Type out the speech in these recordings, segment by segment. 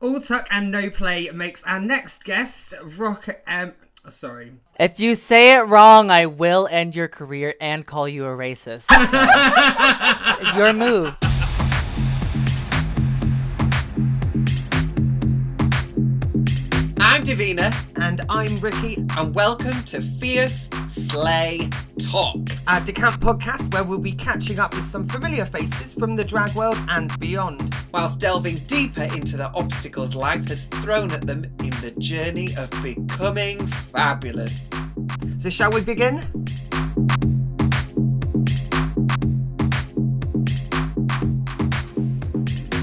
All tuck and no play makes our next guest rock. Um, sorry. If you say it wrong, I will end your career and call you a racist. So, your move. Davina, And I'm Ricky, and welcome to Fierce Slay Talk. our Decamp podcast where we'll be catching up with some familiar faces from the drag world and beyond. Whilst delving deeper into the obstacles life has thrown at them in the journey of becoming fabulous. So, shall we begin?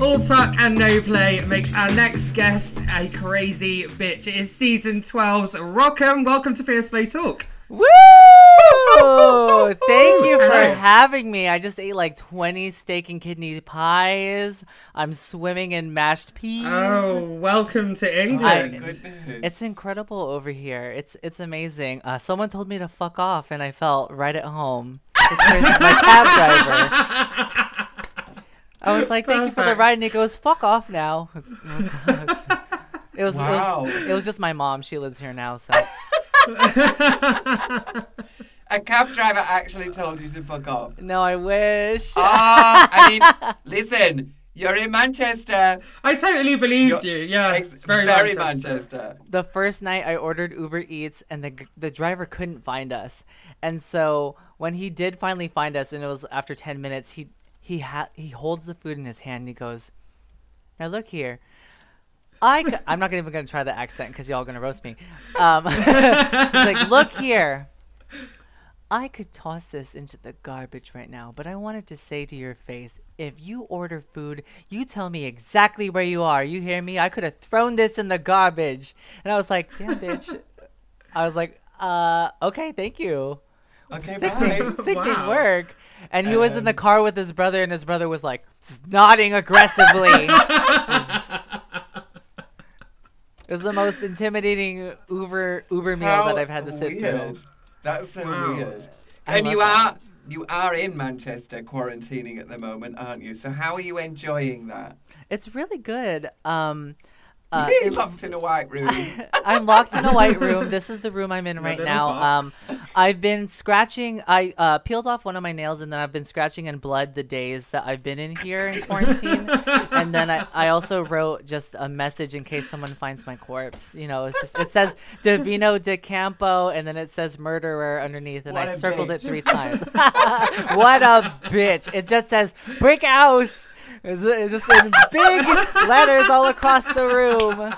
All tuck and no play makes our next guest a crazy bitch. It is season 12's Rockham. Welcome to Fierce Slow Talk. Woo! Thank you for Hello. having me. I just ate like 20 steak and kidney pies. I'm swimming in mashed peas. Oh, welcome to I- England. It's incredible over here. It's it's amazing. Uh, someone told me to fuck off, and I felt right at home. This person's my cab driver. I was like, "Thank you for the ride," and he goes, "Fuck off now." It was, it was, Wow. it was it was just my mom. She lives here now, so A cab driver actually told you to fuck off. no, I wish. Ah, I mean, listen, you're in Manchester. I totally believed You're- you. Yeah, Ex- it's very, very Manchester. Manchester. the first night I ordered Uber Eats and the the driver couldn't find us. And so when he did finally find us and it was after 10 minutes, he he ha- he holds the food in his hand and he goes, "Now look here. I c- I'm not even going to try the accent cuz y'all going to roast me." Um he's like, "Look here. I could toss this into the garbage right now, but I wanted to say to your face, if you order food, you tell me exactly where you are. You hear me? I could have thrown this in the garbage. And I was like, damn, bitch. I was like, uh, okay, thank you. Okay, Sickening, bye. sickening Wow. work. And he was in the car with his brother, and his brother was like s- nodding aggressively. it, was, it was the most intimidating Uber Uber meal How that I've had to sit weird. through. That's so Wow. weird. I and you that. are you are in Manchester quarantining at the moment, aren't you? So how are you enjoying that? It's really good. Um, uh, Being it- locked in a white room. I'm locked in a white room. This is the room I'm in Your right now. box. Um, I've been scratching. I uh, peeled off one of my nails, and then I've been scratching in blood the days that I've been in here in quarantine. and then I, I also wrote just a message in case someone finds my corpse. You know, it's just it says Davina de Campo, and then it says murderer underneath, and What I circled it three times. what a bitch! It just says brick house. It's, it's just in big letters all across the room.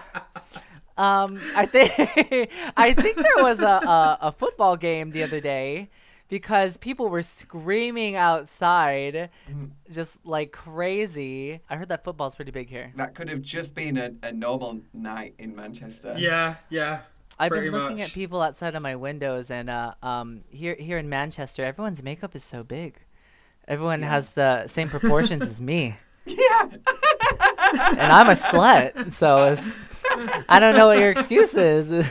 Um, I think I think there was a, a a football game the other day because people were screaming outside just like crazy. I heard that football's pretty big here. that could have just been a, a normal night in Manchester. Yeah, yeah. I've been looking much. at people outside of my windows, and uh, um, here here in Manchester, everyone's makeup is so big. Everyone Yeah. has the same proportions as me, Yeah. and I'm a slut, so it's, I don't know what your excuse is.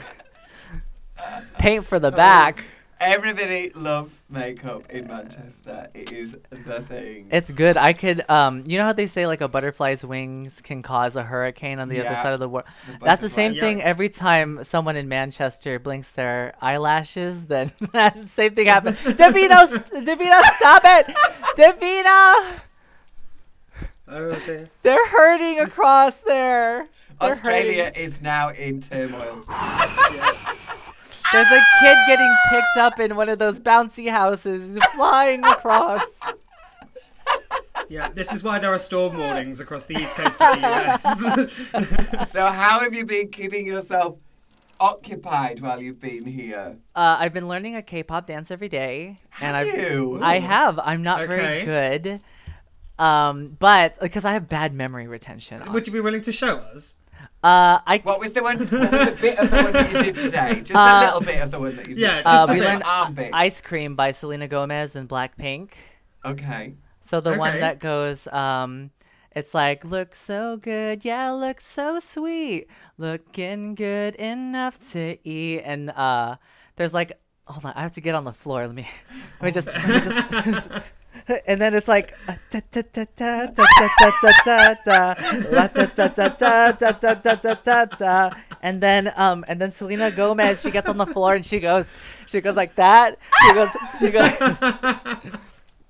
Paint for the back. Everybody loves makeup in Manchester. It is the thing. It's good. I could, um, you know how they say like a butterfly's wings can cause a hurricane on the other Yeah. side of the world. The That's the butterfly. same Yeah. thing every time someone in Manchester blinks their eyelashes. Then that same thing happens. Davino, st- Davino, stop it, Davino. Oh dear. They're hurting across there. They're Australia hurting. is now in turmoil. There's a kid getting picked up in one of those bouncy houses, flying across. Yeah, this is why there are storm warnings across the east coast of the US. So how have you been keeping yourself occupied while you've been here? Uh, I've been learning a K-pop dance every day, and Have I've you? I have. I'm not Okay. very good. Um, but because I have bad memory retention. Would you be willing to show us? Uh, I What was the one? What was a bit of the one that you did today? Just a Uh, little bit of the one that you did. Yeah, just Uh, a we bit. learned- arm bit. Ice Cream by Selena Gomez and Blackpink. okay. So the one that goes, um, it's like, look so good, yeah, look so sweet, looking good enough to eat. And uh, there's like, hold on, I have to get on the floor. Let me, let me just, let me just and then it's like and then um and then Selena Gomez she gets on the floor and she goes she goes like that she goes she goes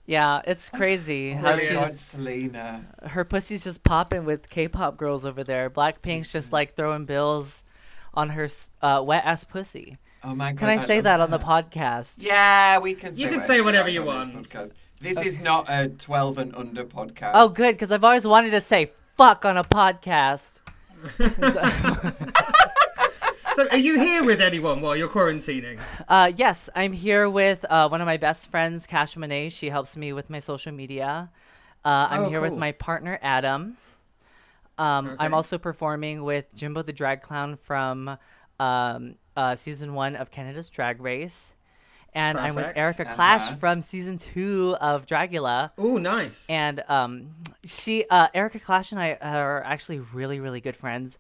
yeah it's crazy how Selena her pussy's just popping with K-pop girls over there Blackpink's just like throwing bills on her uh, wet ass pussy. Oh my god! Can I say that, that, on the podcast? Yeah, we can. You can say whatever you want this. This is not a 12 and under podcast. oh good because I've always wanted to say fuck on a podcast So, are you here with anyone while you're quarantining? Uh, yes, I'm here with uh, one of my best friends, Cash Monet. She helps me with my social media. Uh, I'm Oh, here with my partner, Adam. Um, Okay. I'm also performing with Jimbo the Drag Clown from um, uh, season one of Canada's Drag Race. And I'm with Perfect. Erika Uh-huh. Klash from season two of Dragula. Oh, nice. And um, she, uh, Erika Klash and I are actually really, really good friends,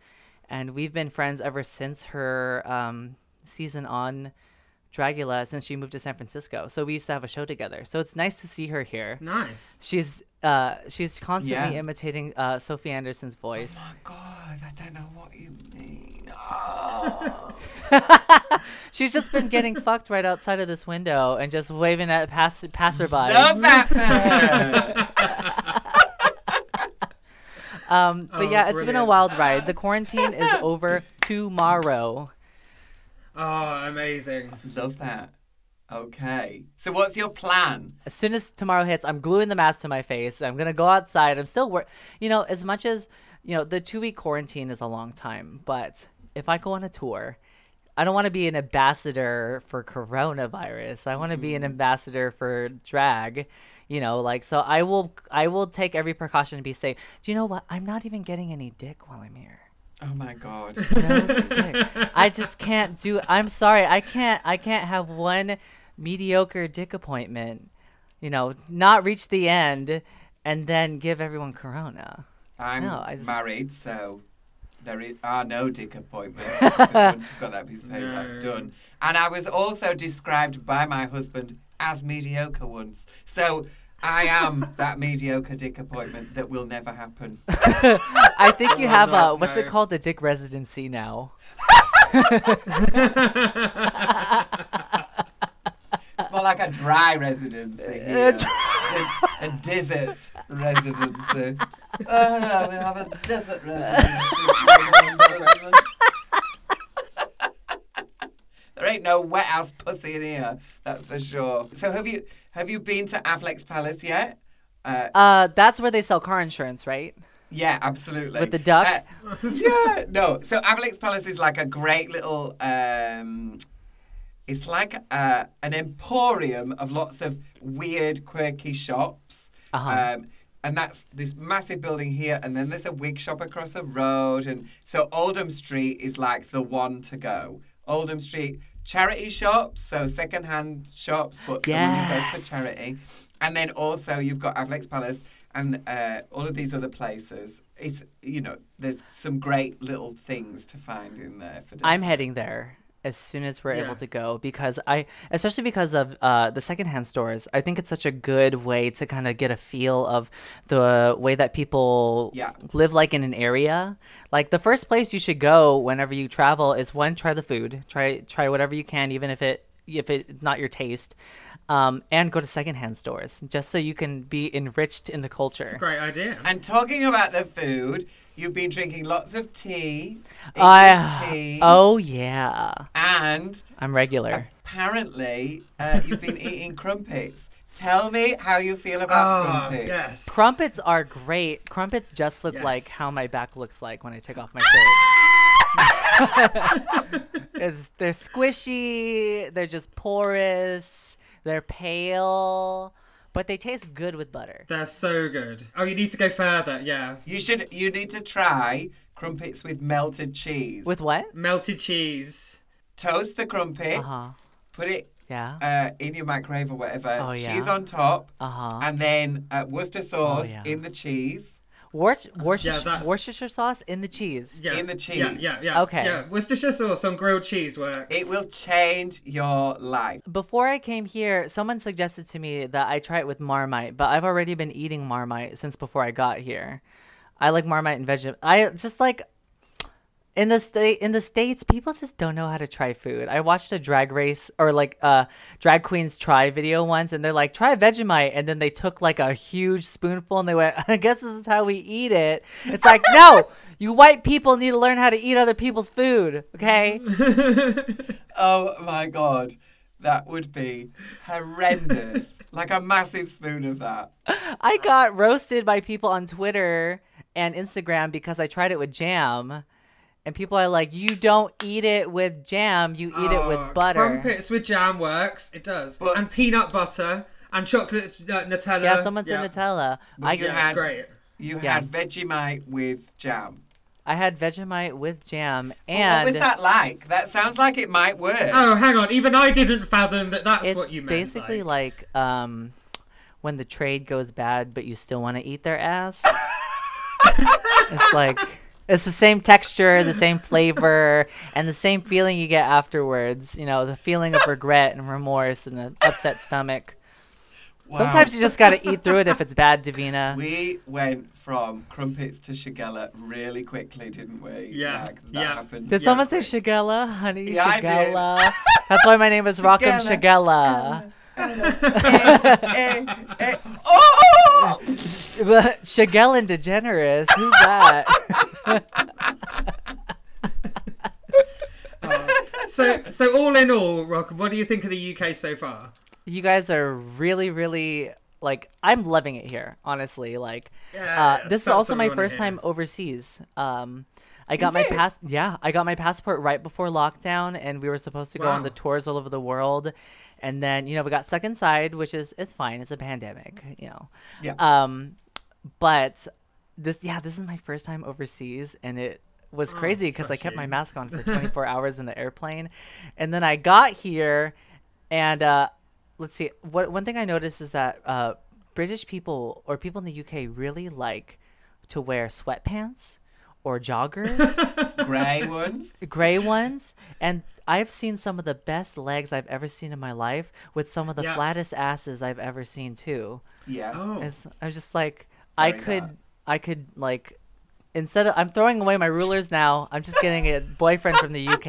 and we've been friends ever since her um, season on Dragula, since she moved to San Francisco. So we used to have a show together. So it's nice to see her here. nice. She's uh, she's constantly Yeah. imitating uh, Sophie Anderson's voice. Oh my god, I don't know what you mean. Oh. She's just been getting fucked right outside of this window and just waving at pass- passerbys. Love that. Um, but Oh, yeah, it's been a wild ride. The quarantine is over tomorrow. Oh, amazing. Love that. Okay. So what's your plan? as soon as tomorrow hits, I'm gluing the mask to my face. I'm gonna go outside. I'm still work. You know, as much as you know, the two week quarantine is a long time. But if I go on a tour, I don't want to be an ambassador for coronavirus. I want to be an mm-hmm. ambassador for drag. You know, like so. I will. I will take every precaution to be safe. Do you know what? I'm not even getting any dick while I'm here. Oh my god. No. I just can't do. I'm sorry. I can't. I can't have one mediocre dick appointment. You know, not reach the end, and then give everyone corona. I'm No, I just- married, so there are no dick appointments. Once you've got that piece of paper, No. that's done. And I was also described by my husband as mediocre once. So I am that mediocre dick appointment that will never happen. I think you Oh, have uh, no, a what's it called, the dick residency now. More like a dry residency here. a, a desert residency. Oh no, we have a desert residency. there ain't no wet ass pussy in here, that's for sure. So have you have you been to Affleck's Palace yet? Uh, Uh, that's where they sell car insurance, right? yeah, absolutely. With the duck? Uh, yeah, no. So Affleck's Palace is like a great little. Um, it's like uh, an emporium of lots of weird, quirky shops. Uh-huh. Um, and that's this massive building here, and then there's a wig shop across the road, and so Oldham Street is like the one to go. Oldham Street charity shops, so second-hand shops, but the money goes Yes. for charity. And then also you've got Affleck's Palace and uh, all of these other places. It's you know there's some great little things to find in there for. I'm heading there as soon as we're Yeah. able to go because I, especially because of uh, the secondhand stores, I think it's such a good way to kind of get a feel of the way that people Yeah. live like in an area. Like the first place you should go whenever you travel is one, try the food, try try whatever you can, even if it if it's not your taste. Um, and go to secondhand stores just so you can be enriched in the culture. It's a great idea. And talking about the food, you've been drinking lots of tea, English I- tea, oh yeah, and I'm regular. apparently uh, you've been eating crumpets. Tell me how you feel about Oh, crumpets. yes. Crumpets are great. Crumpets just look like how my back looks like when I take off my shirt. it's, they're squishy, they're just porous, they're pale, but they taste good with butter. They're so good. Oh, you need to go further. Yeah. You should. You need to try crumpets with melted cheese. With what? Melted cheese. Toast the crumpet, Uh huh. put it Yeah. uh, in your microwave or whatever. Oh, yeah? Cheese on top, Uh huh. and then uh, Worcester sauce yeah. in the cheese. Wor- Worcestershire, that's- Worcestershire sauce in the cheese. Yeah, In the Yeah, cheese. yeah, yeah. Okay. Yeah, Worcestershire sauce on grilled cheese works. It will change your life. Before I came here, someone suggested to me that I try it with Marmite, but I've already been eating Marmite since before I got here. I like Marmite and veggie. I just like in the state in the states, people just don't know how to try food. I watched a drag race or like uh drag queens try video once, and they're like, "Try Vegemite," and then they took like a huge spoonful and they went, "I guess this is how we eat it." It's like, no, you white people need to learn how to eat other people's food, okay? Oh my god, that would be horrendous. like a massive spoon of that. I got roasted by people on Twitter and Instagram because I tried it with jam. And people are like, you don't eat it with jam, you eat it Oh, with butter. Crumpets with jam works. It does. But- and peanut butter and chocolate uh, Nutella. Yeah, someone said yeah. Nutella. I, you Yeah, had- it's great. You Yeah. had Vegemite with jam. I had Vegemite with jam. Well, And what was that like? That sounds like it might work. Oh, hang on. Even I didn't fathom that that's it's what you meant. basically like. like, um, when the trade goes bad, but you still want to eat their ass. it's like it's the same texture, the same flavor, and the same feeling you get afterwards. You know, the feeling of regret and remorse and an upset stomach. Wow. Sometimes you just gotta eat through it if it's bad, Davina. We went from crumpets to shigella really quickly, didn't we? Yeah, Like, that yeah. happened. Did so someone say quick. Shigella? Honey, Yeah, Shigella. That's why my name is Rockham Shigella. Shigella. Eh, eh, oh! But Shigella DeGeneres, who's that? so, so all in all, Rock, what do you think of the UK so far? you guys are really, really like I'm loving it here. Honestly, like uh, this is also my first time overseas. Um, I got Is my it? pass. Yeah, I got my passport right before lockdown, and we were supposed to go on the tours all over the world. And then you know we got stuck inside, which is it's fine. It's a pandemic, you know. Yeah. Um, but this yeah, this is my first time overseas, and it was Oh, crazy because I kept my mask on for 24 hours in the airplane, and then I got here, and uh, let's see. What one thing I noticed is that uh, British people or people in the UK really like to wear sweatpants or joggers, Grey ones. gray ones, and I've seen some of the best legs I've ever seen in my life with some of the Yeah. flattest asses I've ever seen too. Yeah. Oh, I'm just like I could hot. I could like instead of I'm throwing away my rulers now. I'm just getting a boyfriend from the UK.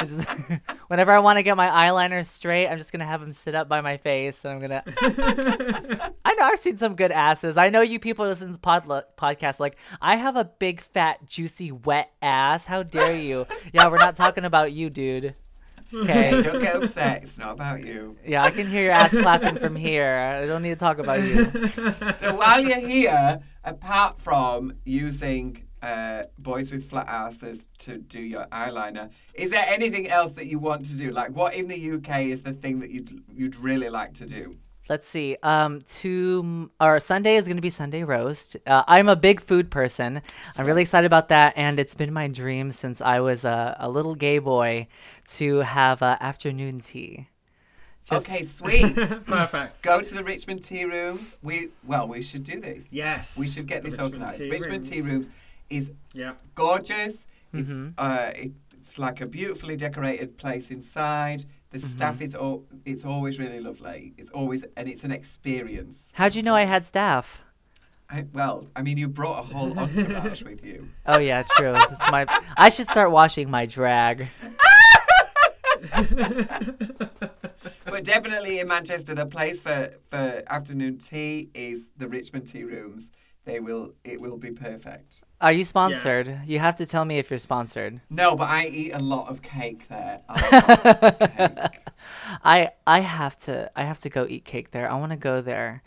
I just, whenever I want to get my eyeliner straight, I'm just gonna have him sit up by my face, and I'm gonna. I know I've seen some good asses. I know you people listen to the pod podcast. Like I have a big, fat, juicy, wet ass. How dare you? Yeah, we're not talking about you, dude. Hey, Okay. don't get upset. It's not about you. Yeah, I can hear your ass clapping from here. I don't need to talk about you. So while you're here, apart from using uh, boys with flat asses to do your eyeliner, is there anything else that you want to do? Like, what in the UK is the thing that you'd you'd really like to do? Let's see. Um, to our Sunday is going to be Sunday roast. Uh, I'm a big food person. I'm really excited about that, and it's been my dream since I was a, a little gay boy to have uh, afternoon tea. Just- okay, sweet. perfect. Go to the Richmond tea rooms. We well, we should do this. Yes. We should get the this Richmond organised. Tea Richmond Rooms. tea rooms is Yeah. gorgeous. It's Mhm. uh, it, it's like a beautifully decorated place inside. The staff is all. It's always really lovely. It's always and it's an experience. How'd you know I had staff? I, well, I mean, you brought a whole entourage with you. Oh yeah, true. This is my. I should start washing my drag. But definitely in Manchester, the place for, for afternoon tea is the Richmond Tea Rooms. They will. It will be perfect. Are you sponsored? You have to tell me if you're sponsored. No, but I eat a lot of cake there. I cake. I I have to I have to go eat cake there. I want to go there,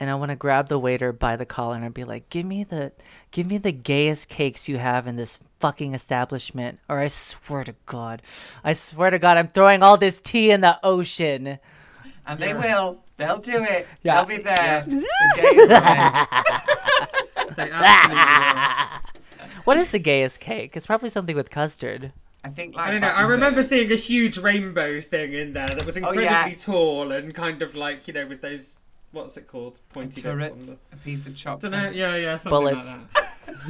and I want to grab the waiter by the collar and be like, "Give me the give me the gayest cakes you have in this fucking establishment, or I swear to God, I swear to God, I'm throwing all this tea in the ocean." And they Yeah. will. They'll do it. Yeah. They'll be there. The. They absolutely What is the gayest cake? It's probably something with custard. I think like I don't know. I in the- remember seeing a huge rainbow thing in there that was Oh, incredibly yeah. tall and kind of like you know with those what's it called? Pointy bits turret, on the. a piece of chocolate. don't know. Yeah, yeah, something Bullets. like that.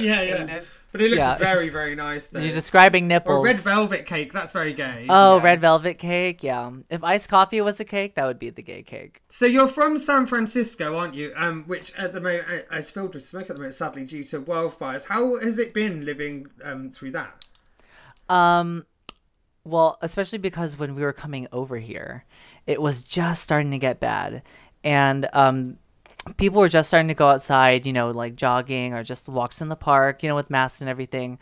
yeah, yeah. Penis. But it looks Yeah. very, very nice. Though. You're describing nipples. Or red velvet cake. That's very gay. Oh, Yeah. red velvet cake. Yeah. If iced coffee was a cake, that would be the gay cake. So you're from San Francisco, aren't you? Um, which at the moment uh, is filled with smoke at the moment, sadly due to wildfires. How has it been living um through that? Um, well, especially because when we were coming over here, it was just starting to get bad, and um, people were just starting to go outside, you know, like jogging or just walks in the park, you know, with masks and everything.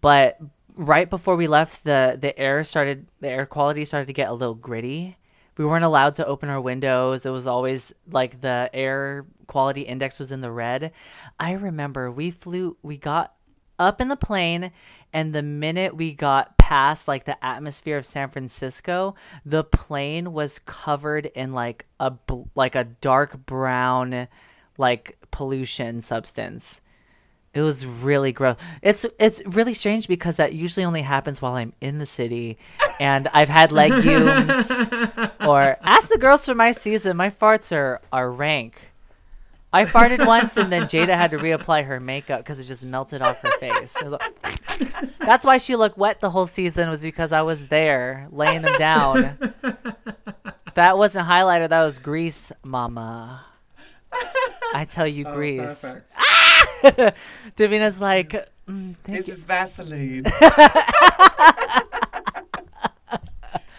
But right before we left, the the air started, the air quality started to get a little gritty. We weren't allowed to open our windows. It was always like the air quality index was in the red. I remember we flew, we got up in the plane and the minute we got past like the atmosphere of San Francisco, the plane was covered in like a like a dark brown like pollution substance. It was really gross. It's it's really strange because that usually only happens while I'm in the city and I've had legumes or ask the girls from my season, my farts are are rank. I farted once and then Jaida had to reapply her makeup because it just melted off her face. Like- That's why she looked wet the whole season was because I was there laying them down. that wasn't highlighter, that was grease, mama. I tell you, Oh, grease. perfect. Davina's like, mm, This you. is Vaseline.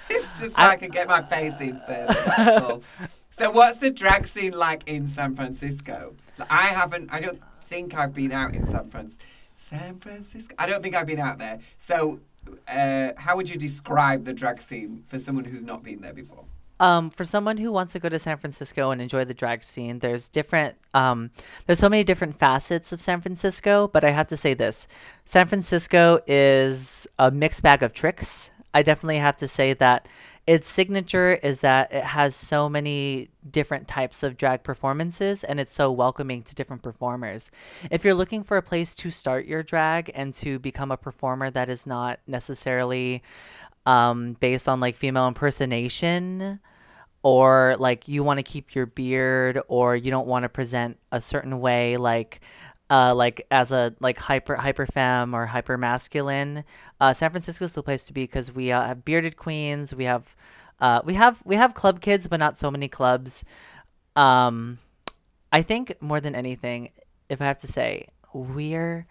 it's just so I- I, can get my face in further. That's all. So, what's the drag scene like in San Francisco? I haven't. I don't think I've been out in San Francisco. San Francisco. I don't think I've been out there. So, uh, how would you describe the drag scene for someone who's not been there before? um, for someone who wants to go to San Francisco and enjoy the drag scene, there's different, um, there's so many different facets of San Francisco. But I have to say this: San Francisco is a mixed bag of tricks. I definitely have to say that its signature is that it has so many different types of drag performances and it's so welcoming to different performers. If you're looking for a place to start your drag and to become a performer that is not necessarily um, based on like female impersonation or like you want to keep your beard or you don't want to present a certain way like uh, like as a like hyper hyper femme or hyper masculine uh, san francisco is the place to be because we uh, have bearded queens we have uh, we have we have club kids but not so many clubs um, i think more than anything if i have to say we're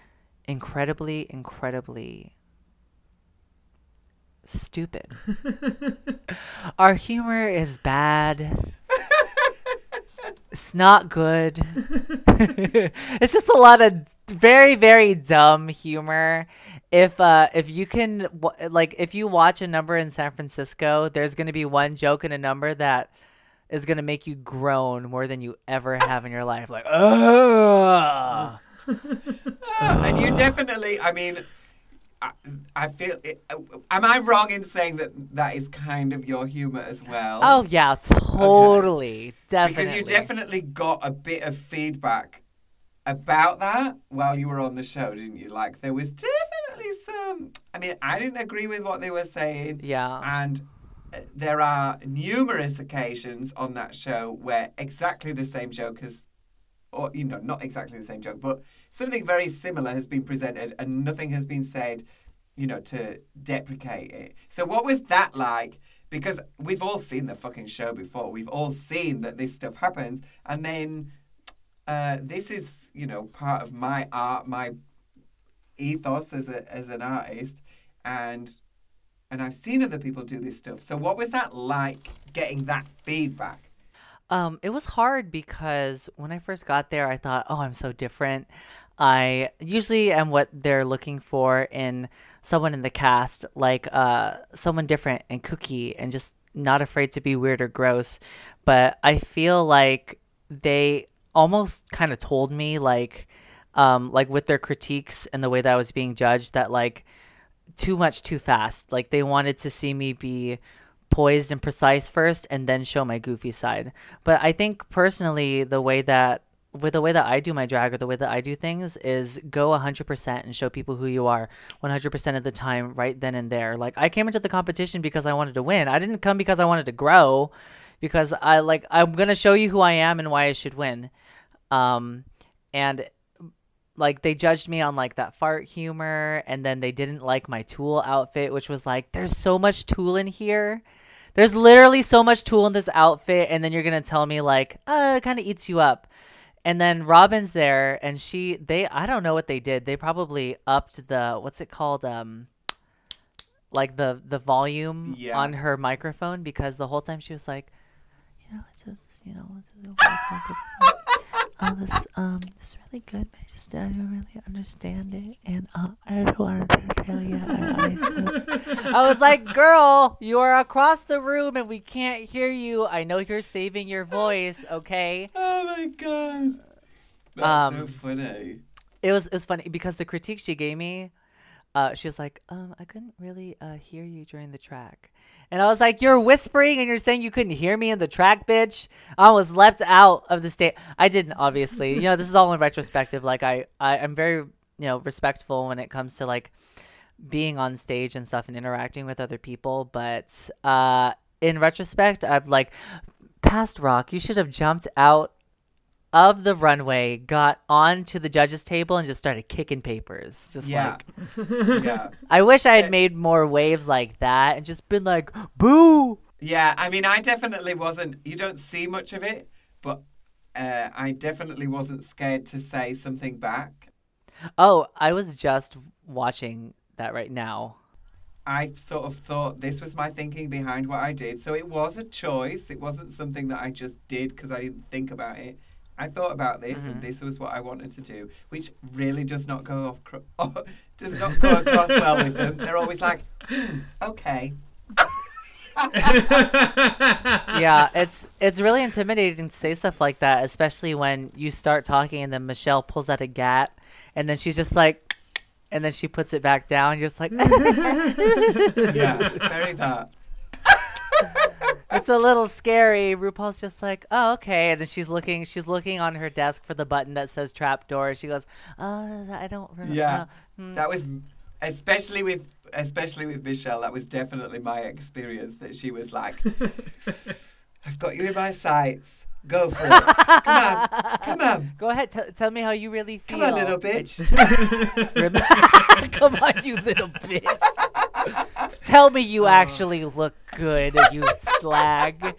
incredibly incredibly stupid our humor is bad. It's not good. it's just a lot of very very dumb humor. If uh if you can like if you watch a number in San Francisco, there's going to be one joke in a number that is going to make you groan more than you ever have in your life like ugh. and you definitely, I mean, I, I feel. It, am I wrong in saying that that is kind of your humor as well? Oh yeah, totally. Definitely. Because you definitely got a bit of feedback about that while you were on the show, didn't you? Like there was definitely some. I mean, I didn't agree with what they were saying, Yeah. and uh, there are numerous occasions on that show where exactly the same joke has, or you know, not exactly the same joke, but something very similar has been presented, and nothing has been said, you know, to deprecate it. So what was that like? Because we've all seen the fucking show before. We've all seen that this stuff happens, and then uh, this is, you know, part of my art, my ethos as a as an artist, and and I've seen other people do this stuff. So what was that like getting that feedback? Um, it was hard because when I first got there, I thought, "Oh, I'm so different." I usually am what they're looking for in someone in the cast, like uh, someone different and kooky and just not afraid to be weird or gross. But I feel like they almost kind of told me, like, um, like with their critiques and the way that I was being judged, that like too much too fast. Like they wanted to see me be poised and precise first and then show my goofy side. But I think personally the way that with the way that I do my drag or the way that I do things is go 100% and show people who you are 100% of the time right then and there. Like I came into the competition because I wanted to win. I didn't come because I wanted to grow. because I like I'm gonna show you who I am and why I should win. Um, and like they judged me on like that fart humor, and then they didn't like my tool outfit, which was like there's so much tool in here. There's literally so much tool in this outfit, and then you're gonna tell me like, uh, it kind of eats you up. And then Robin's there, and she they I don't know what they did. They probably upped the what's it called um like the the volume Yeah. on her microphone because the whole time she was like, you know, it's just, you know, oh, this um, it's really good, but I just I don't really understand it, and uh, I just wanted to tell you. I, I, I was like, girl, you are across the room and we can't hear you. I know you're saving your voice, okay? Oh my god. That's Um, so funny. It was it was funny because the critique she gave me, uh, she was like, um, I couldn't really uh hear you during the track. And I was like, You're whispering and you're saying you couldn't hear me in the track, bitch. I was left out of the state. I didn't, obviously. you know, this is all in retrospective. Like I, I I'm very, you know, respectful when it comes to like being on stage and stuff and interacting with other people. But uh in retrospect, I've like past rock, you should have jumped out of the runway, got onto the judges table and just started kicking papers. Just Yeah. like yeah. I wish I had made more waves like that and just been like, boo. Yeah, I mean, I definitely wasn't. You don't see much of it, but uh, I definitely wasn't scared to say something back. Oh, I was just watching that right now. I sort of thought this was my thinking behind what I did. So it was a choice. It wasn't something that I just did because I didn't think about it. I thought about this, and this was what I wanted to do, which really does not go off, cro- does not go across well with them. They're always like, "Hmm, okay. yeah, it's it's really intimidating to say stuff like that, especially when you start talking and then Michelle pulls out a gat and then she's just like and then she puts it back down. You're just like Yeah, very that. It's a little scary. RuPaul's just like, oh, okay. And then she's looking, she's looking on her desk for the button that says trapdoor. She goes, uh, I don't remember. Yeah. hmm." That was especially with especially with Michelle. That was definitely my experience. That she was like, "I've got you in my sights. Go for it. Come on, come on, Go ahead, t- tell me how you really feel. come on, little bitch." Come on, you little bitch. Tell me you actually look good, you slag.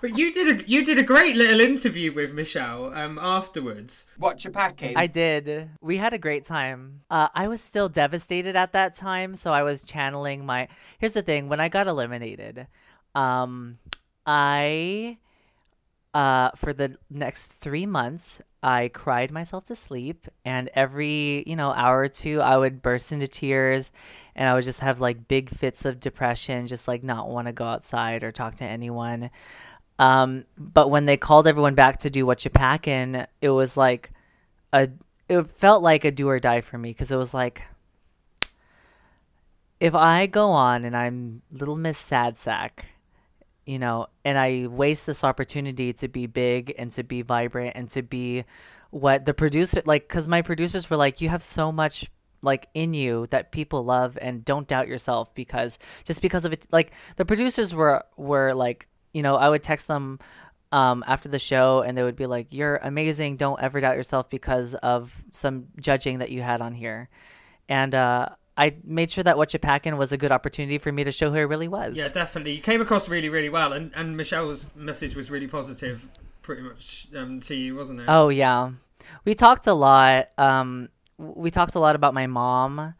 But you did a you did a great little interview with Michelle um afterwards. Watch your packing. I did. We had a great time. Uh, I was still devastated at that time, so I was channeling my. Here's the thing: when I got eliminated, um, I, uh, for the next three months, I cried myself to sleep, and every you know hour or two, I would burst into tears, and I would just have like big fits of depression, just like not want to go outside or talk to anyone. Um, but when they called everyone back to do what you packin', it was like a it felt like a do or die for me because it was like if I go on and I'm little Miss Sad Sack, you know, and I waste this opportunity to be big and to be vibrant and to be what the producer like because my producers were like you have so much like in you that people love and don't doubt yourself because just because of it like the producers were were like you know i would text them um, after the show and they would be like you're amazing. Don't ever doubt yourself because of some judging that you had on here. And uh, i made sure that what you packin' was a good opportunity for me to show who i really was Yeah, definitely. You came across really, really well, and, and Michelle's message was really positive, pretty much um, to you, wasn't it? Oh yeah, we talked a lot. Um, we talked a lot about my mom,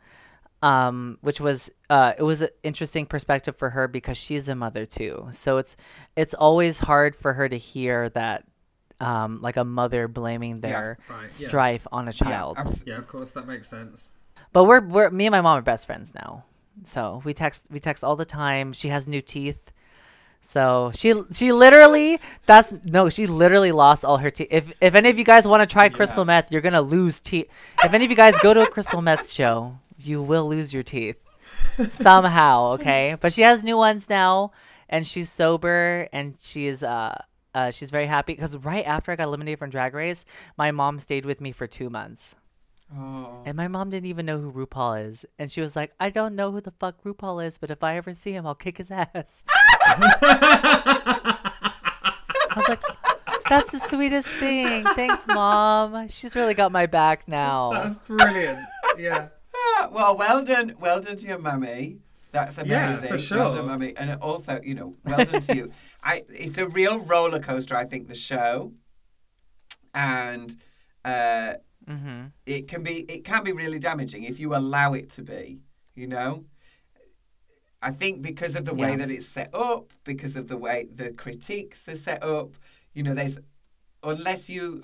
um, which was uh, it was an interesting perspective for her because she's a mother too. So it's it's always hard for her to hear that, um, like a mother blaming their Right, yeah. strife on a child. abs- Yeah, of course, that makes sense. But we're we're me and my mom are best friends now. So we text we text all the time. She has new teeth. So she she literally that's no she literally lost all her teeth. If if any of you guys want to try crystal Yeah. meth, you're gonna lose teeth. If any of you guys go to a crystal meth show, you will lose your teeth somehow. Okay, but she has new ones now, and she's sober and she's uh. Uh, she's very happy because right after I got eliminated from Drag Race, my mom stayed with me for two months. Oh. And my mom didn't even know who RuPaul is. And she was like, I don't know who the fuck RuPaul is, but if I ever see him, I'll kick his ass. I was like, that's the sweetest thing. Thanks, mom. She's really got my back now. That's brilliant. Yeah. Ah, well, well done, well done to your mummy. That's amazing. Yeah, for Well sure. done, mummy, and also, you know, well done to you. I, it's a real roller coaster. I think the show, and uh, hmm it can be it can be really damaging if you allow it to be. You know. I think because of the way Yeah. that it's set up, because of the way the critiques are set up, you know, there's unless you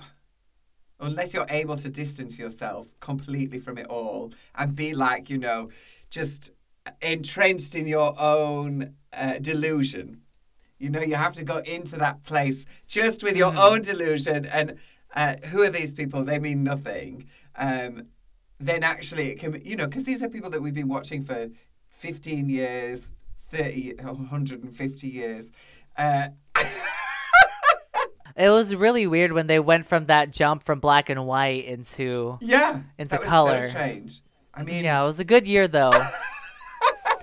unless you're able to distance yourself completely from it all and be like, you know, just entrenched in your own uh, delusion. You know, you have to go into that place just with your own delusion and uh, who are these people? They mean nothing. Um, then actually it can, you know, because these are people that we've been watching for 15 years, 30, 150 years. Uh, It was really weird when they went from that jump from black and white into. yeah. Into was, color. strange. I mean, Yeah, it was a good year though.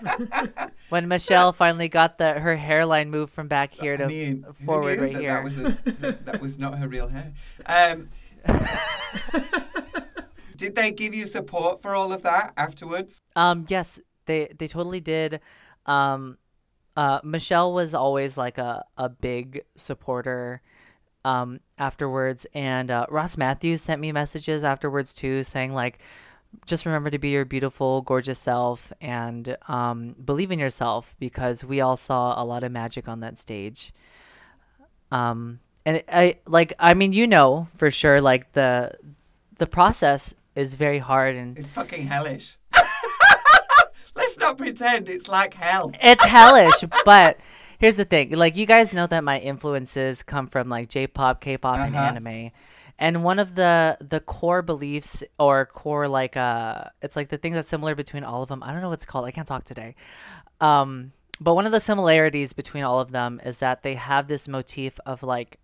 when Michelle finally got the her hairline moved from back here to I mean, forward right that here. That was, a, that, that was not her real hair. Um, did they give you support for all of that afterwards? Um, yes, they they totally did. Um, uh, Michelle was always like a a big supporter. Um, afterwards, and uh, Ross Mathews sent me messages afterwards too, saying like, just remember to be your beautiful, gorgeous self, and um, believe in yourself because we all saw a lot of magic on that stage. Um, and I like, I mean, you know for sure, like the the process is very hard and It's fucking hellish. Let's not pretend it's like hell. it's hellish but here's the thing like you guys know that my influences come from like j-pop k-pop and Uh-huh. anime and one of the the core beliefs or core like uh it's like the thing that's similar between all of them i don't know what it's called i can't talk today. Um but one of the similarities between all of them is that they have this motif of like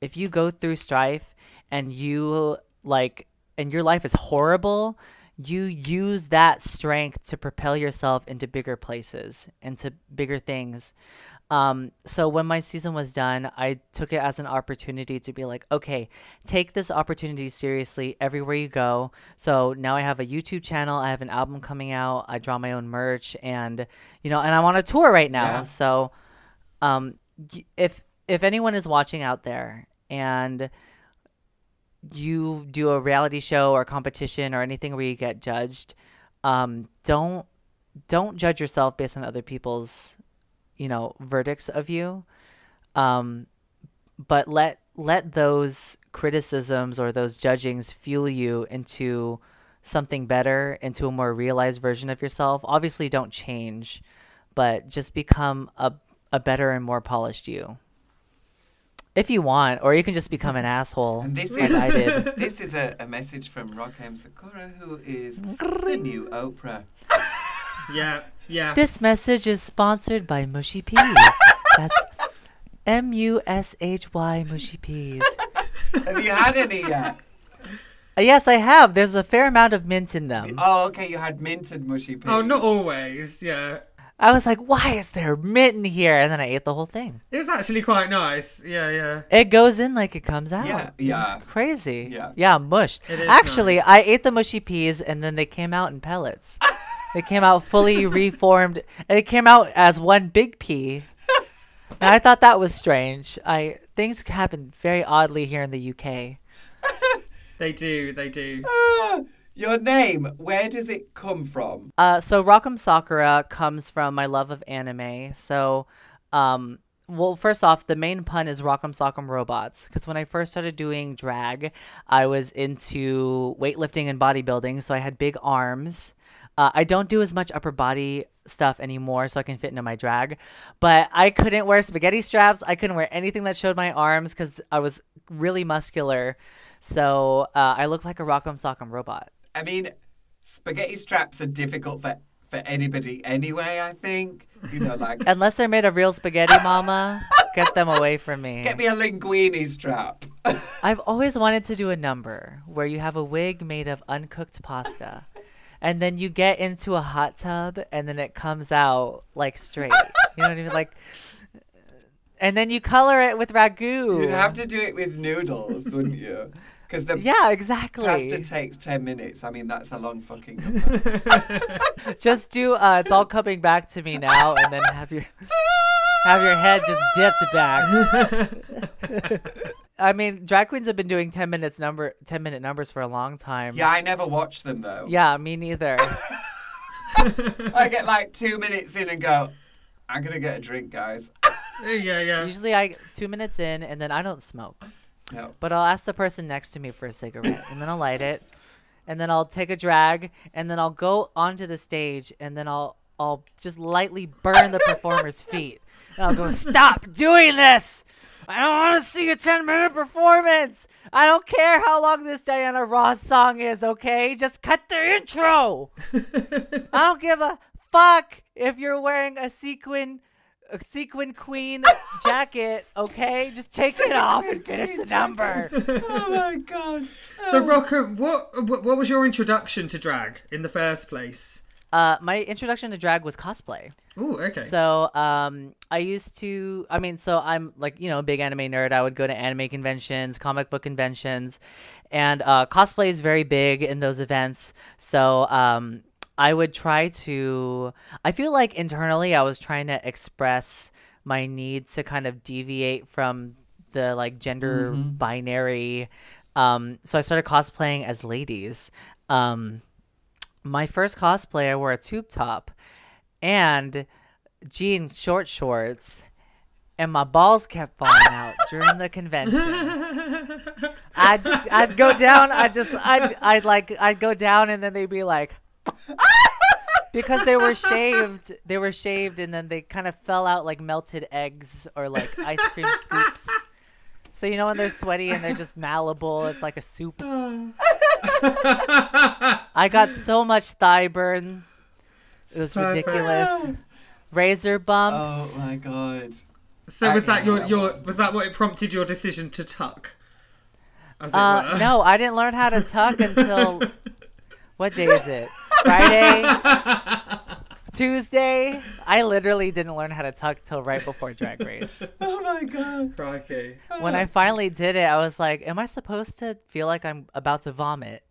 if you go through strife and you like and your life is horrible you use that strength to propel yourself into bigger places into bigger things um, so when my season was done i took it as an opportunity to be like okay take this opportunity seriously everywhere you go so now i have a youtube channel i have an album coming out i draw my own merch and you know and i'm on a tour right now Yeah. so um, if if anyone is watching out there and you do a reality show or competition or anything where you get judged, um, don't don't judge yourself based on other people's, you know, verdicts of you. Um, but let let those criticisms or those judgings fuel you into something better, into a more realized version of yourself. Obviously, don't change, but just become a a better and more polished you. If you want, or you can just become an asshole, And this is I did. this is a, a message from Rock M. Sakura, who is the new Oprah. Yeah, yeah. This message is sponsored by Mushy Peas. That's M U S H Y Mushy Peas. Have you had any yet? Uh, yes, I have. There's a fair amount of mint in them. Oh, okay. You had minted mushy peas. Oh, not always. Yeah, I was like, why is there mint in here? And then I ate the whole thing. it's actually quite nice. Yeah, yeah. It goes in like it comes out. Yeah, yeah. It's crazy. Yeah. Yeah, mushed. It is Actually, nice. I ate the mushy peas and then they came out in pellets. They came out fully reformed. And it came out as one big pea. And I thought that was strange. I things happen very oddly here in the UK. They do. They do. Ah, your name, where does it come from? Uh, so Rock'em Sakura comes from my love of anime. So, um, well, first off, the main pun is Rock'em Sock'em Robots. Because when I first started doing drag, I was into weightlifting and bodybuilding, so I had big arms. Uh, I don't do as much upper body stuff anymore, so I can fit into my drag. But I couldn't wear spaghetti straps. I couldn't wear anything that showed my arms because I was really muscular. So uh, I look like a Rock'em Sock'em robot. I mean, spaghetti straps are difficult for for anybody anyway. I think you know, like Unless they're made of real spaghetti, mama, get them away from me. get me a linguine strap. I've always wanted to do a number where you have a wig made of uncooked pasta. And then you get into a hot tub and then it comes out like straight. You know what I mean? Like and then you color it with ragu. You'd have to do it with noodles, wouldn't you? Because the Yeah, exactly. pasta takes 10 minutes. I mean, that's a long fucking. Just do. Uh, it's all coming back to me now, and then have your have your head just dipped back. I mean, drag queens have been doing ten minutes number ten minute numbers for a long time. yeah, I never watch them though. Yeah, me neither. I get like two minutes in and go, I'm going to get a drink, guys. yeah, yeah. Usually, I two minutes in, and then I don't smoke. No. But I'll ask the person next to me for a cigarette, and then I'll light it, and then I'll take a drag, and then I'll go onto the stage, and then I'll I'll just lightly burn the performer's feet. And I'll go, stop doing this! I don't want to see a 10 minute performance! I don't care how long this Diana Ross song is, okay? Just cut the intro! I don't give a fuck if you're wearing a sequin a sequin queen jacket, okay? Just take it off and finish the number. oh my god. So, oh. Rock M., what, what what was your introduction to drag in the first place? Uh, my introduction to drag was cosplay. Oh, okay. So, um, I used to, I mean, so I'm like, you know, a big anime nerd. I would go to anime conventions, comic book conventions, and uh, cosplay is very big in those events. So, um, I would try to, I feel like internally I was trying to express my need to kind of deviate from the like gender binary. Um, so I started cosplaying as ladies. Um, my first cosplay, I wore a tube top and jean short shorts, and my balls kept falling out during the convention. I just, I'd go down, I just, I'd, I'd like, I'd go down, and then they'd be like, because they were shaved, they were shaved, and then they kind of fell out like melted eggs or like ice cream scoops. So you know when they're sweaty and they're just malleable, it's like a soup. I got so much thigh burn. It was Perfect. ridiculous. Razor bumps. Oh my god. so was I- that your your was that what it prompted your decision to tuck? As it Uh, were? no, I didn't learn how to tuck until what day is it? Friday, Tuesday. I literally didn't learn how to tuck till right before Drag Race. Oh my god. Crikey. When I finally did it, I was like, "Am I supposed to feel like I'm about to vomit?"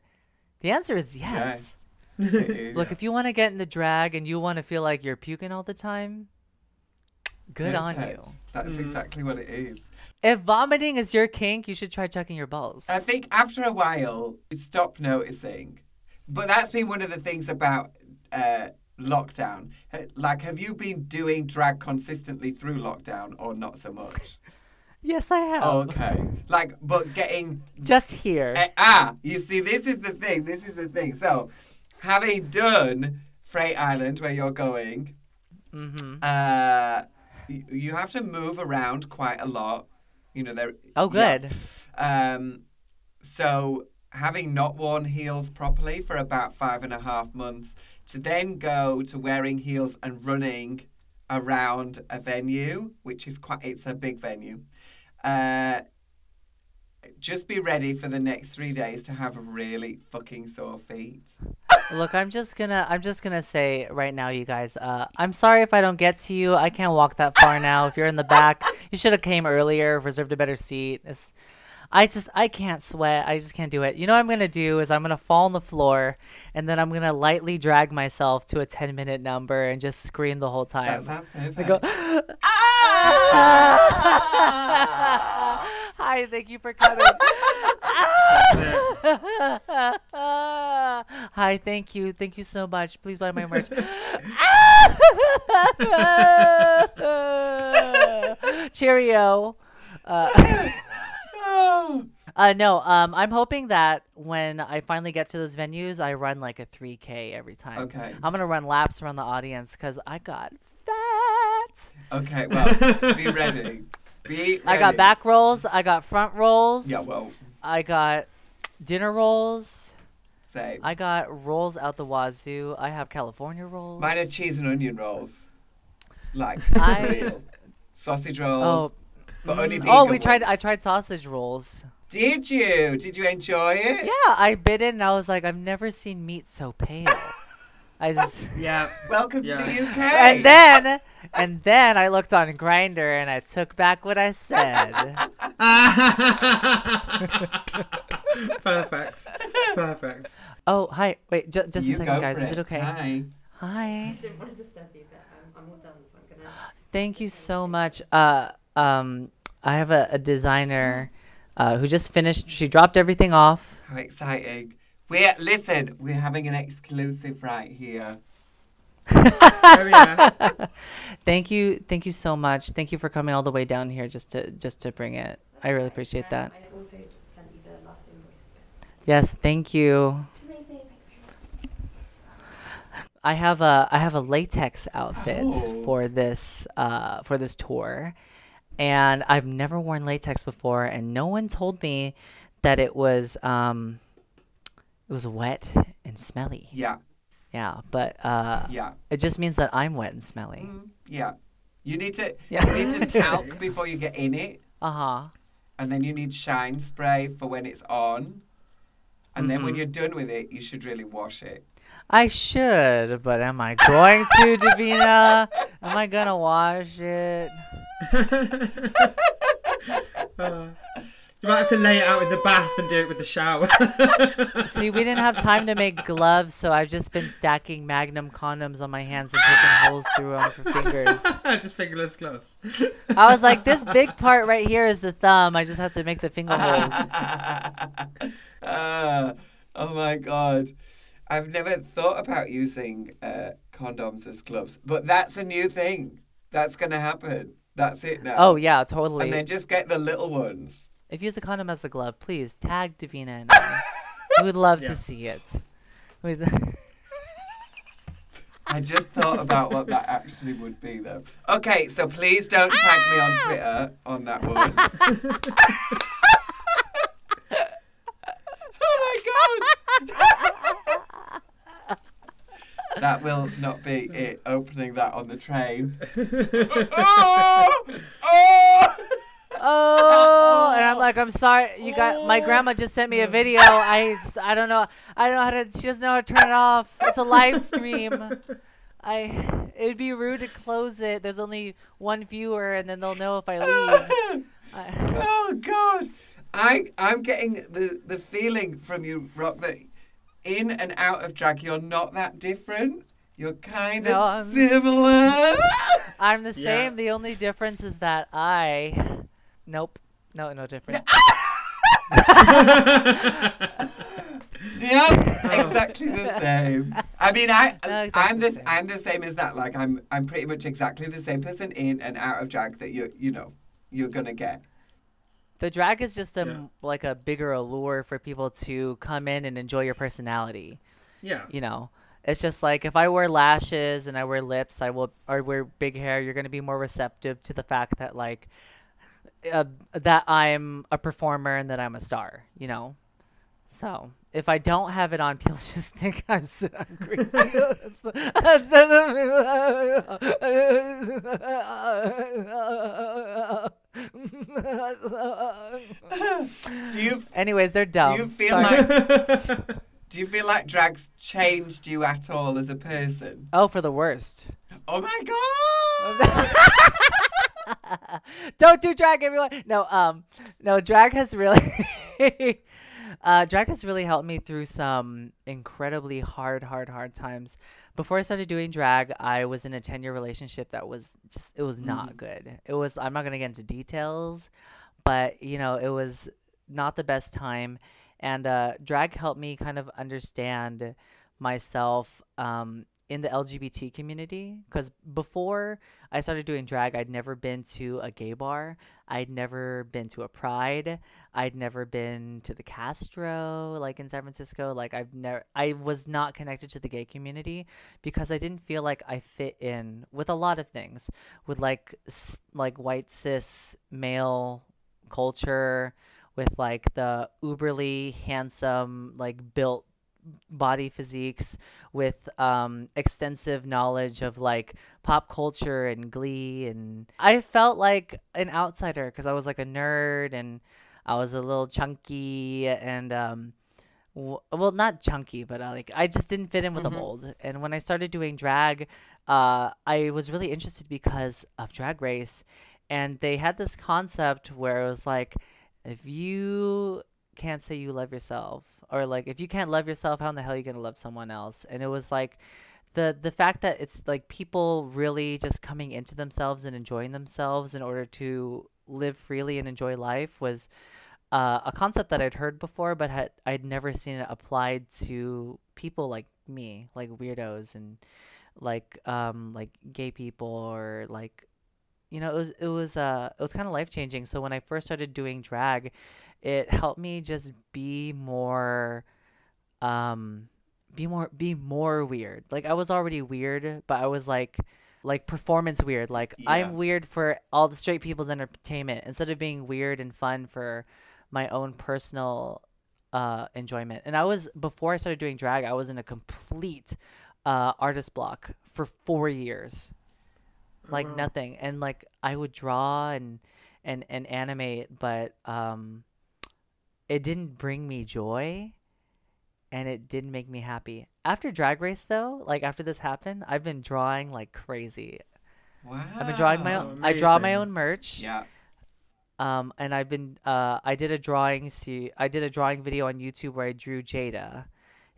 The answer is yes. Look, if you want to get in the drag and you want to feel like you're puking all the time, good on you. Perfect. That's exactly what it is. If vomiting is your kink, you should try chucking your balls. I think after a while, you stop noticing. But that's been one of the things about uh, lockdown. Like, have you been doing drag consistently through lockdown or not so much? Yes, I have. Okay. Like, but getting. Just here. eh, ah, you see, this is the thing. This is the thing. So, having done Freight Island, where you're going, mm-hmm. uh, you, you have to move around quite a lot. You know, there. Oh, yeah. good. Um, so having not worn heels properly for about five and a half months, to then go to wearing heels and running around a venue, which is quite, it's a big venue. Uh, just be ready for the next three days to have really fucking sore feet. Look, I'm just gonna I'm just gonna say right now, you guys. Uh, I'm sorry if I don't get to you. I can't walk that far now. If you're in the back, you should have came earlier, reserved a better seat. It's, I just I can't sweat. I just can't do it. You know what I'm gonna do is I'm gonna fall on the floor and then I'm gonna lightly drag myself to a 10 minute number and just scream the whole time. That sounds perfect. I go. Hi, thank you for coming. Hi, thank you, thank you so much. Please buy my merch. Cheerio. Uh, uh, no, um, I'm hoping that when I finally get to those venues, I run like a 3K every time. Okay. I'm gonna run laps around the audience because I got. Okay, well, be ready. Be ready. I got back rolls. I got front rolls. Yeah, well, I got dinner rolls. say. I got rolls out the wazoo. I have California rolls. Mine are cheese and onion rolls. Like, I- sausage rolls. Oh, but only mm, vegan oh, we tried. I tried sausage rolls. Did you? Did you enjoy it? Yeah, I bit it and I was like, I've never seen meat so pale. I just Yeah. Welcome Yeah. to the UK. and then and then I looked on Grindr and I took back what I said. Perfect. Perfect. Oh, hi. Wait, ju- just you a second, guys. Is it okay? Hi. Hi. didn't want to disturb you, but I'm all done, so I'm gonna. Thank you so much. Uh, um, I have a, a designer uh, who just finished. She dropped everything off. How exciting. We're listen, we're having an exclusive right here. Thank you, thank you so much. Thank you for coming all the way down here just to just to bring it. I really appreciate that. I also sent you the last invoice. Yes, thank you. Amazing. I have a I have a latex outfit Oh. for this uh, for this tour, and I've never worn latex before, and no one told me that it was um, it was wet and smelly. Yeah, Yeah, but uh, yeah, it just means that I'm wet and smelly. mm, yeah. You need to Yeah. you need to talc before you get in it, Uh huh. and then you need shine spray for when it's on. And then when Mhm. you're done with it, you should really wash it. I should, but am I going to, Davina? Am I gonna wash it? Uh, you might have to lay it out in the bath and do it with the shower. See, we didn't have time to make gloves, so I've just been stacking Magnum condoms on my hands and poking holes through them for fingers. Just fingerless gloves. I was like, this big part right here is the thumb. I just have to make the finger holes. Ah, oh my god. I've never thought about using uh, condoms as gloves, but that's a new thing. That's going to happen. That's it now. Oh yeah, totally. And then just get the little ones. If you use a condom as a glove, please tag Davina and I. We would love Yeah. to see it. We'd- I just thought about what that actually would be, though. Okay, so please don't tag me on Twitter on that one. oh my god! that will not be it. Opening that on the train. oh! Oh! Oh, and I'm oh. like, I'm sorry, you got my oh. grandma just sent me a video. I, s- I don't know, I don't know how to. She doesn't know how to turn it off. It's a live stream. I, it'd be rude to close it. There's only one viewer, and then they'll know if I leave. Oh God, I I'm getting the the feeling from you, Rock, that in and out of drag you're not that different. You're kind No, of I'm- similar. I'm the Yeah. same. The only difference is that I, nope, no, no difference. yep, exactly the same. I mean, I No, exactly I'm the this same. I'm the same as that. Like I'm I'm pretty much exactly the same person in and out of drag that you you know you're gonna get. The drag is just a Yeah. like a bigger allure for people to come in and enjoy your personality. yeah. you know it's just like if i wear lashes and i wear lips i will or wear big hair you're going to be more receptive to the fact that like uh, that i'm a performer and that i'm a star you know so if i don't have it on people just think i'm, so, I'm crazy Do you anyways they're dumb. do you feel Sorry. like do you feel like drag's changed you at all as a person? oh for the worst Oh my god! Don't do drag, everyone. No, um, no, drag has really, uh, drag has really helped me through some incredibly hard, hard, hard times. Before I started doing drag, I was in a ten-year relationship that was just, it was not good. It was. I'm not gonna get into details, but you know, it was not the best time, and uh, drag helped me kind of understand myself um, in the LGBT community because before I started doing drag, I'd never been to a gay bar. I'd never been to a pride. I'd never been to the Castro, like in San Francisco. Like I've never, I was not connected to the gay community because I didn't feel like I fit in with a lot of things, with like s- like white cis male culture, with like the uberly handsome, like built body physiques with um extensive knowledge of like pop culture and glee and I felt like an outsider because I was like a nerd and I was a little chunky and um w- well, not chunky, but uh, like I just didn't fit in with the mold. And when I started doing drag, uh, I was really interested because of Drag Race, and they had this concept where it was like, if you can't say you love yourself, or like if you can't love yourself, how in the hell are you gonna love someone else? And it was like. The, the fact that it's like people really just coming into themselves and enjoying themselves in order to live freely and enjoy life was uh, a concept that I'd heard before, but had I'd never seen it applied to people like me, like weirdos and like um like gay people or like you know it was it was uh it was kind of life changing. So when I first started doing drag, it helped me just be more um be more be more weird. Like I was already weird, but I was like like performance weird. Like Yeah. I'm weird for all the straight people's entertainment instead of being weird and fun for my own personal uh enjoyment. And I was before I started doing drag, I was in a complete uh artist block for 4 years. Like wow. nothing. And like I would draw and and and animate, but um it didn't bring me joy and it didn't make me happy. After Drag Race though, like after this happened, I've been drawing like crazy. Wow. I've been drawing my own I draw my own merch. Yeah. Um and I've been uh I did a drawing see I did a drawing video on YouTube where I drew Jaida.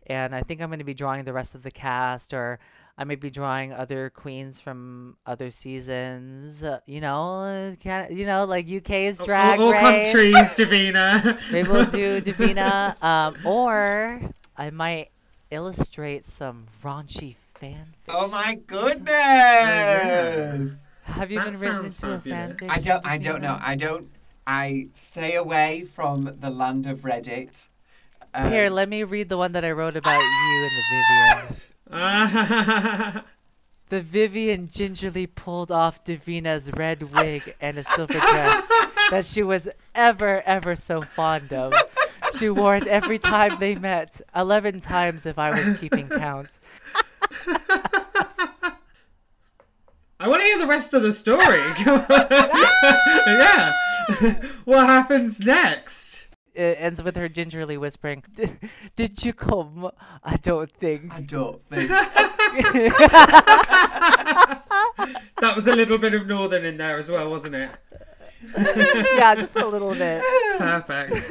And I think I'm going to be drawing the rest of the cast or I may be drawing other queens from other seasons, uh, you know, uh, kind you know, like UK's drag all, all race. countries, Davina. Maybe we'll do Davina. Um, or I might illustrate some raunchy fan. Oh my goodness! Have you That been written into a fan fabulous. I don't. I don't know. I don't. I stay away from the land of Reddit. Um, Here, let me read the one that I wrote about you and the Vivienne. The Vivienne gingerly pulled off Davina's red wig and a silver dress that she was ever, ever so fond of. She wore it every time they met, 11 times if I was keeping count. I want to hear the rest of the story. yeah. what happens next? It ends with her gingerly whispering, "D- Did you come? I don't think. I don't think. That was a little bit of northern in there as well, wasn't it? yeah, just a little bit. Perfect.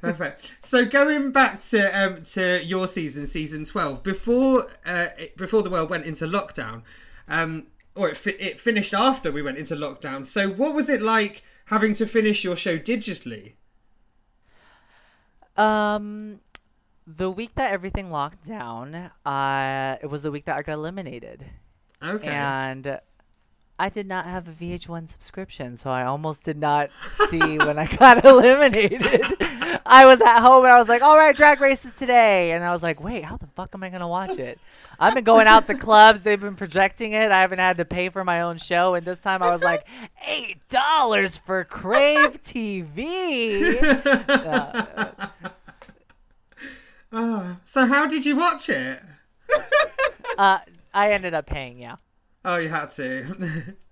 Perfect. So going back to um, to your season, season twelve, before uh, it- before the world went into lockdown, um, or it fi- it finished after we went into lockdown. So what was it like having to finish your show digitally? Um, the week that everything locked down, uh, it was the week that I got eliminated. Okay. and I did not have a VH1 subscription, so I almost did not see when I got eliminated. I was at home and I was like, "All right, Drag races today," and I was like, "Wait, how the fuck am I gonna watch it?" I've been going out to clubs; they've been projecting it. I haven't had to pay for my own show, and this time I was like, eight dollars for Crave TV. Uh, Ah, so how did you watch it? uh, I ended up paying, yeah. Oh, you had to.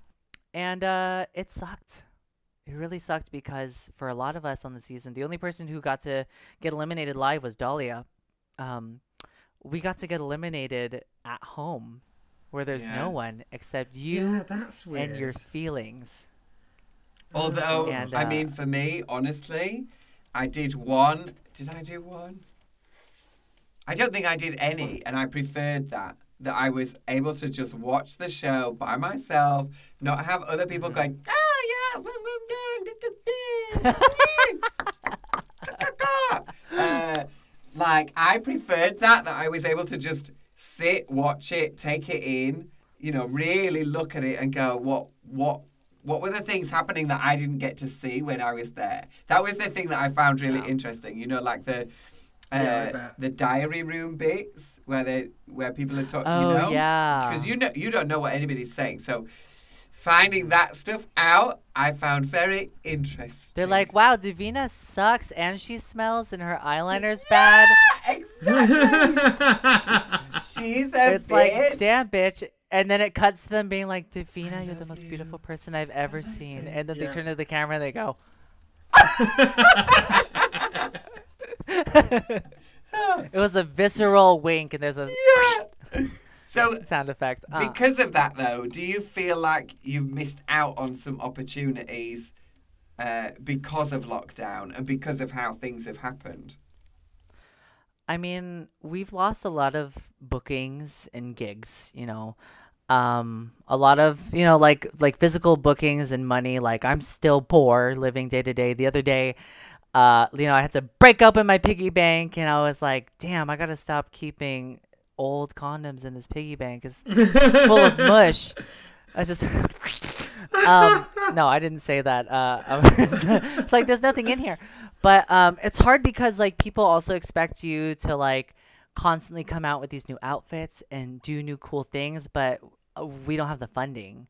And uh, it sucked. It really sucked because for a lot of us on the season, the only person who got to get eliminated live was Dahlia. Um, we got to get eliminated at home where there's Yeah. no one except you yeah, that's weird. and your feelings. Although, And, I uh, mean, for me, honestly, I did one. Did I do one? I don't think I did any, and I preferred that. That I was able to just watch the show by myself, not have other people Mm-hmm. going, ah, yeah. uh, like, I preferred that, that I was able to just sit, watch it, take it in, you know, really look at it and go, what, what, what were the things happening that I didn't get to see when I was there? That was the thing that I found really Yeah. interesting. You know, like the uh, Yeah, uh, the diary room bits where they where people are talking. Oh, you know, yeah. because you know you don't know what anybody's saying. So finding that stuff out, I found very interesting. They're like, wow, Davina sucks and she smells and her eyeliner's bad. exactly. She's a it's bitch. like, damn, bitch. And then it cuts to them being like, Davina, you're the most you. beautiful person I've ever seen. And then Yeah. they turn to the camera and they go, It was a visceral wink, and there's a yeah. So sound effect. Uh, Because of that, though, do you feel like you've missed out on some opportunities uh, because of lockdown and because of how things have happened? I mean, we've lost a lot of bookings and gigs, you know. Um, a lot of, you know, like like physical bookings and money. Like I'm still poor living day to day. The other day, uh, you know, I had to break open my piggy bank and I was like, damn, I gotta stop keeping old condoms in this piggy bank. It's full of mush. I just um no, I didn't say that. Uh it's like there's nothing in here. But um it's hard because like people also expect you to like constantly come out with these new outfits and do new cool things, but uh, we don't have the funding,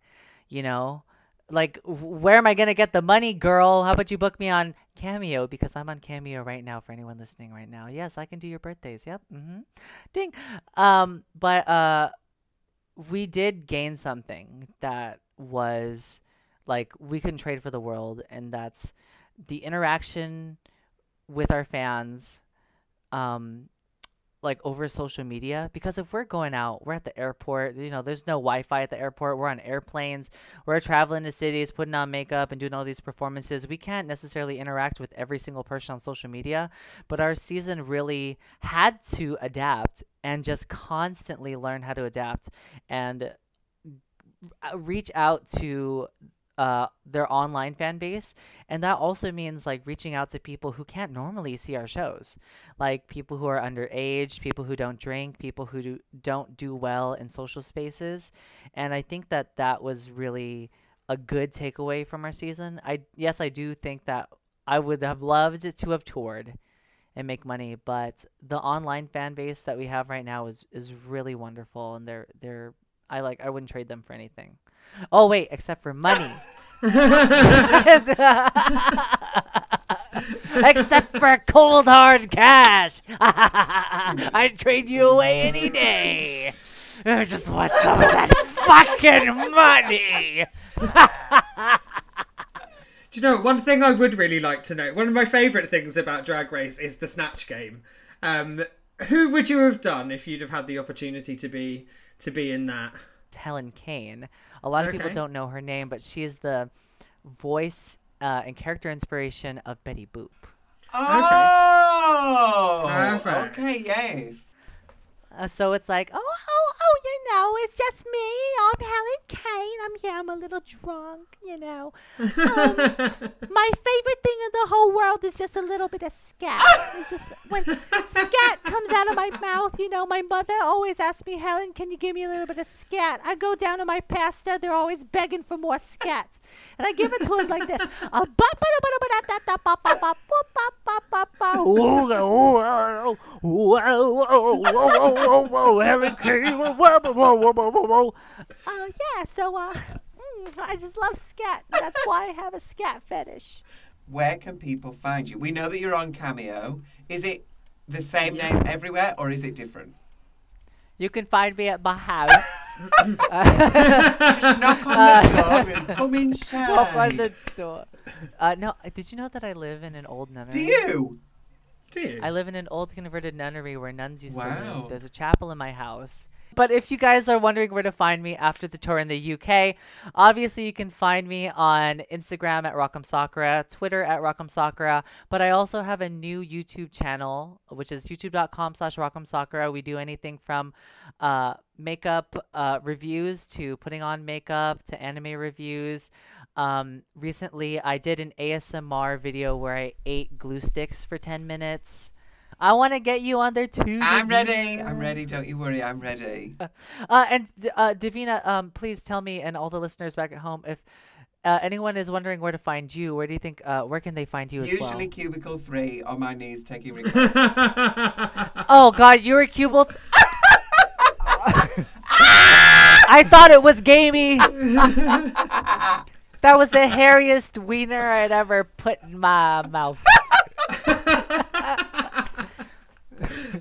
you know? Like where am I going to get the money, girl? How about you book me on Cameo because I'm on Cameo right now for anyone listening right now. Yes, I can do your birthdays. Yep. mm-hmm. Ding. Um but uh we did gain something that was like we can trade for the world and that's the interaction with our fans um like over social media because if we're going out we're at the airport you know there's no wi-fi at the airport we're on airplanes we're traveling to cities putting on makeup and doing all these performances we can't necessarily interact with every single person on social media but our season really had to adapt and just constantly learn how to adapt and uh, reach out to uh, their online fan base and that also means like reaching out to people who can't normally see our shows. Like people who are underage people who don't drink people who do, don't do well in social spaces. And i think that that was really a good takeaway from our season. I yes i do think that i would have loved to have toured and make money but the online fan base that we have right now is is really wonderful and they're they're i like i wouldn't trade them for anything oh wait except for money Except for cold hard cash. I'd trade you away any day. I just want some of that fucking money. Do you know one thing I would really like to know? One of my favourite things about Drag Race is the snatch game. Um, who would you have done if you'd have had the opportunity to be to be in that? Helen Kane. A lot of people don't know her name, but she is the voice uh, and character inspiration of Betty Boop. Oh! Perfect. Okay, yes. Uh, so it's like, oh, oh, oh, you know, it's just me. I'm Helen Kane. I'm here. I'm a little drunk, you know. Um, my favorite thing in the whole world is just a little bit of scat. It's just when scat comes out of my mouth, you know, my mother always asks me, Helen, can you give me a little bit of scat? I go down to my pastor. They're always begging for more scat. And I give it to him like this. Uh, Oh yeah, so uh, mm, I just love scat. That's why I have a scat fetish. Where can people find you? We know that you're on Cameo. Is it the same name everywhere or is it different? You can find me at my house. Knock on the door and come inside. Knock on the door. Uh, no, did you know that I live in an old nunnery? Do you? You? I live in an old converted nunnery where nuns used to live. There's a chapel in my house. But if you guys are wondering where to find me after the tour in the UK, obviously you can find me on Instagram at Rock M. Sakura, Twitter at Rock M. Sakura, but I also have a new YouTube channel, which is youtube.com slash Rock M. Sakura. We do anything from uh, makeup uh, reviews to putting on makeup to anime reviews. Um, recently, I did an ASMR video where I ate glue sticks for 10 minutes. I want to get you on there too. I'm ready. I'm ready. Don't you worry. I'm ready. Uh, and D- uh, Davina, um, please tell me and all the listeners back at home if uh, anyone is wondering where to find you. Where do you think? Uh, where can they find you as Usually well? cubicle three on my knees taking requests. Oh God, you were Cubal. I thought it was gamey. That was the hairiest wiener I'd ever put in my mouth.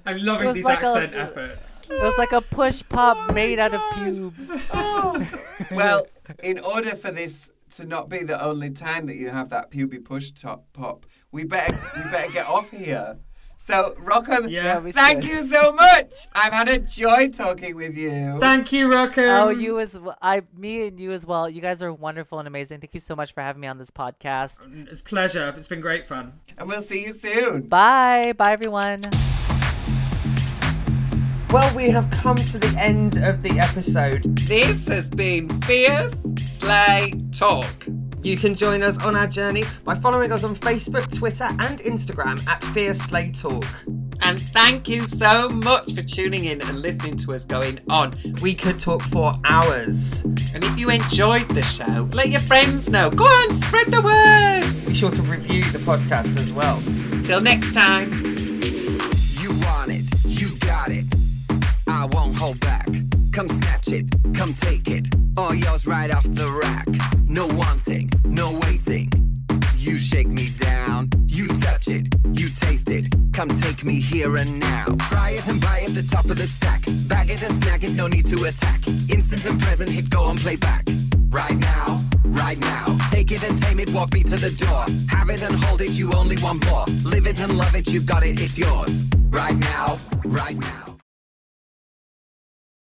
I'm loving these like a- accent efforts. It was like a push pop oh made out of pubes. Oh. well, in order for this to not be the only time that you have that puby push top pop, we better we better get off here. So, Rock M., Yeah, we thank should. you so much. I've had a joy talking with you. Thank you, Rockham. Oh, you as well. I, me and you as well. You guys are wonderful and amazing. Thank you so much for having me on this podcast. Mm, it's a pleasure. It's been great fun. and we'll see you soon. Bye. Bye, everyone. Well, we have come to the end of the episode. This has been Fierce Slay Talk. You can join us on our journey by following us on Facebook, Twitter, and Instagram at Fierce Slay Talk. And thank you so much for tuning in and listening to us going on. We could talk for hours. And if you enjoyed the show, let your friends know. Go on, spread the word. Be sure to review the podcast as well. Till next time. You want it, you got it. I won't hold back. Come snatch it, come take it. All yours right off the rack. No wanting, no waiting. You shake me down, you touch it, you taste it. Come take me here and now. Try it and buy it, the top of the stack. Bag it and snag it, no need to attack. Instant and present hit, go and play back. Right now, right now. Take it and tame it, walk me to the door. Have it and hold it, you only want more. Live it and love it, you got it, it's yours. Right now, right now.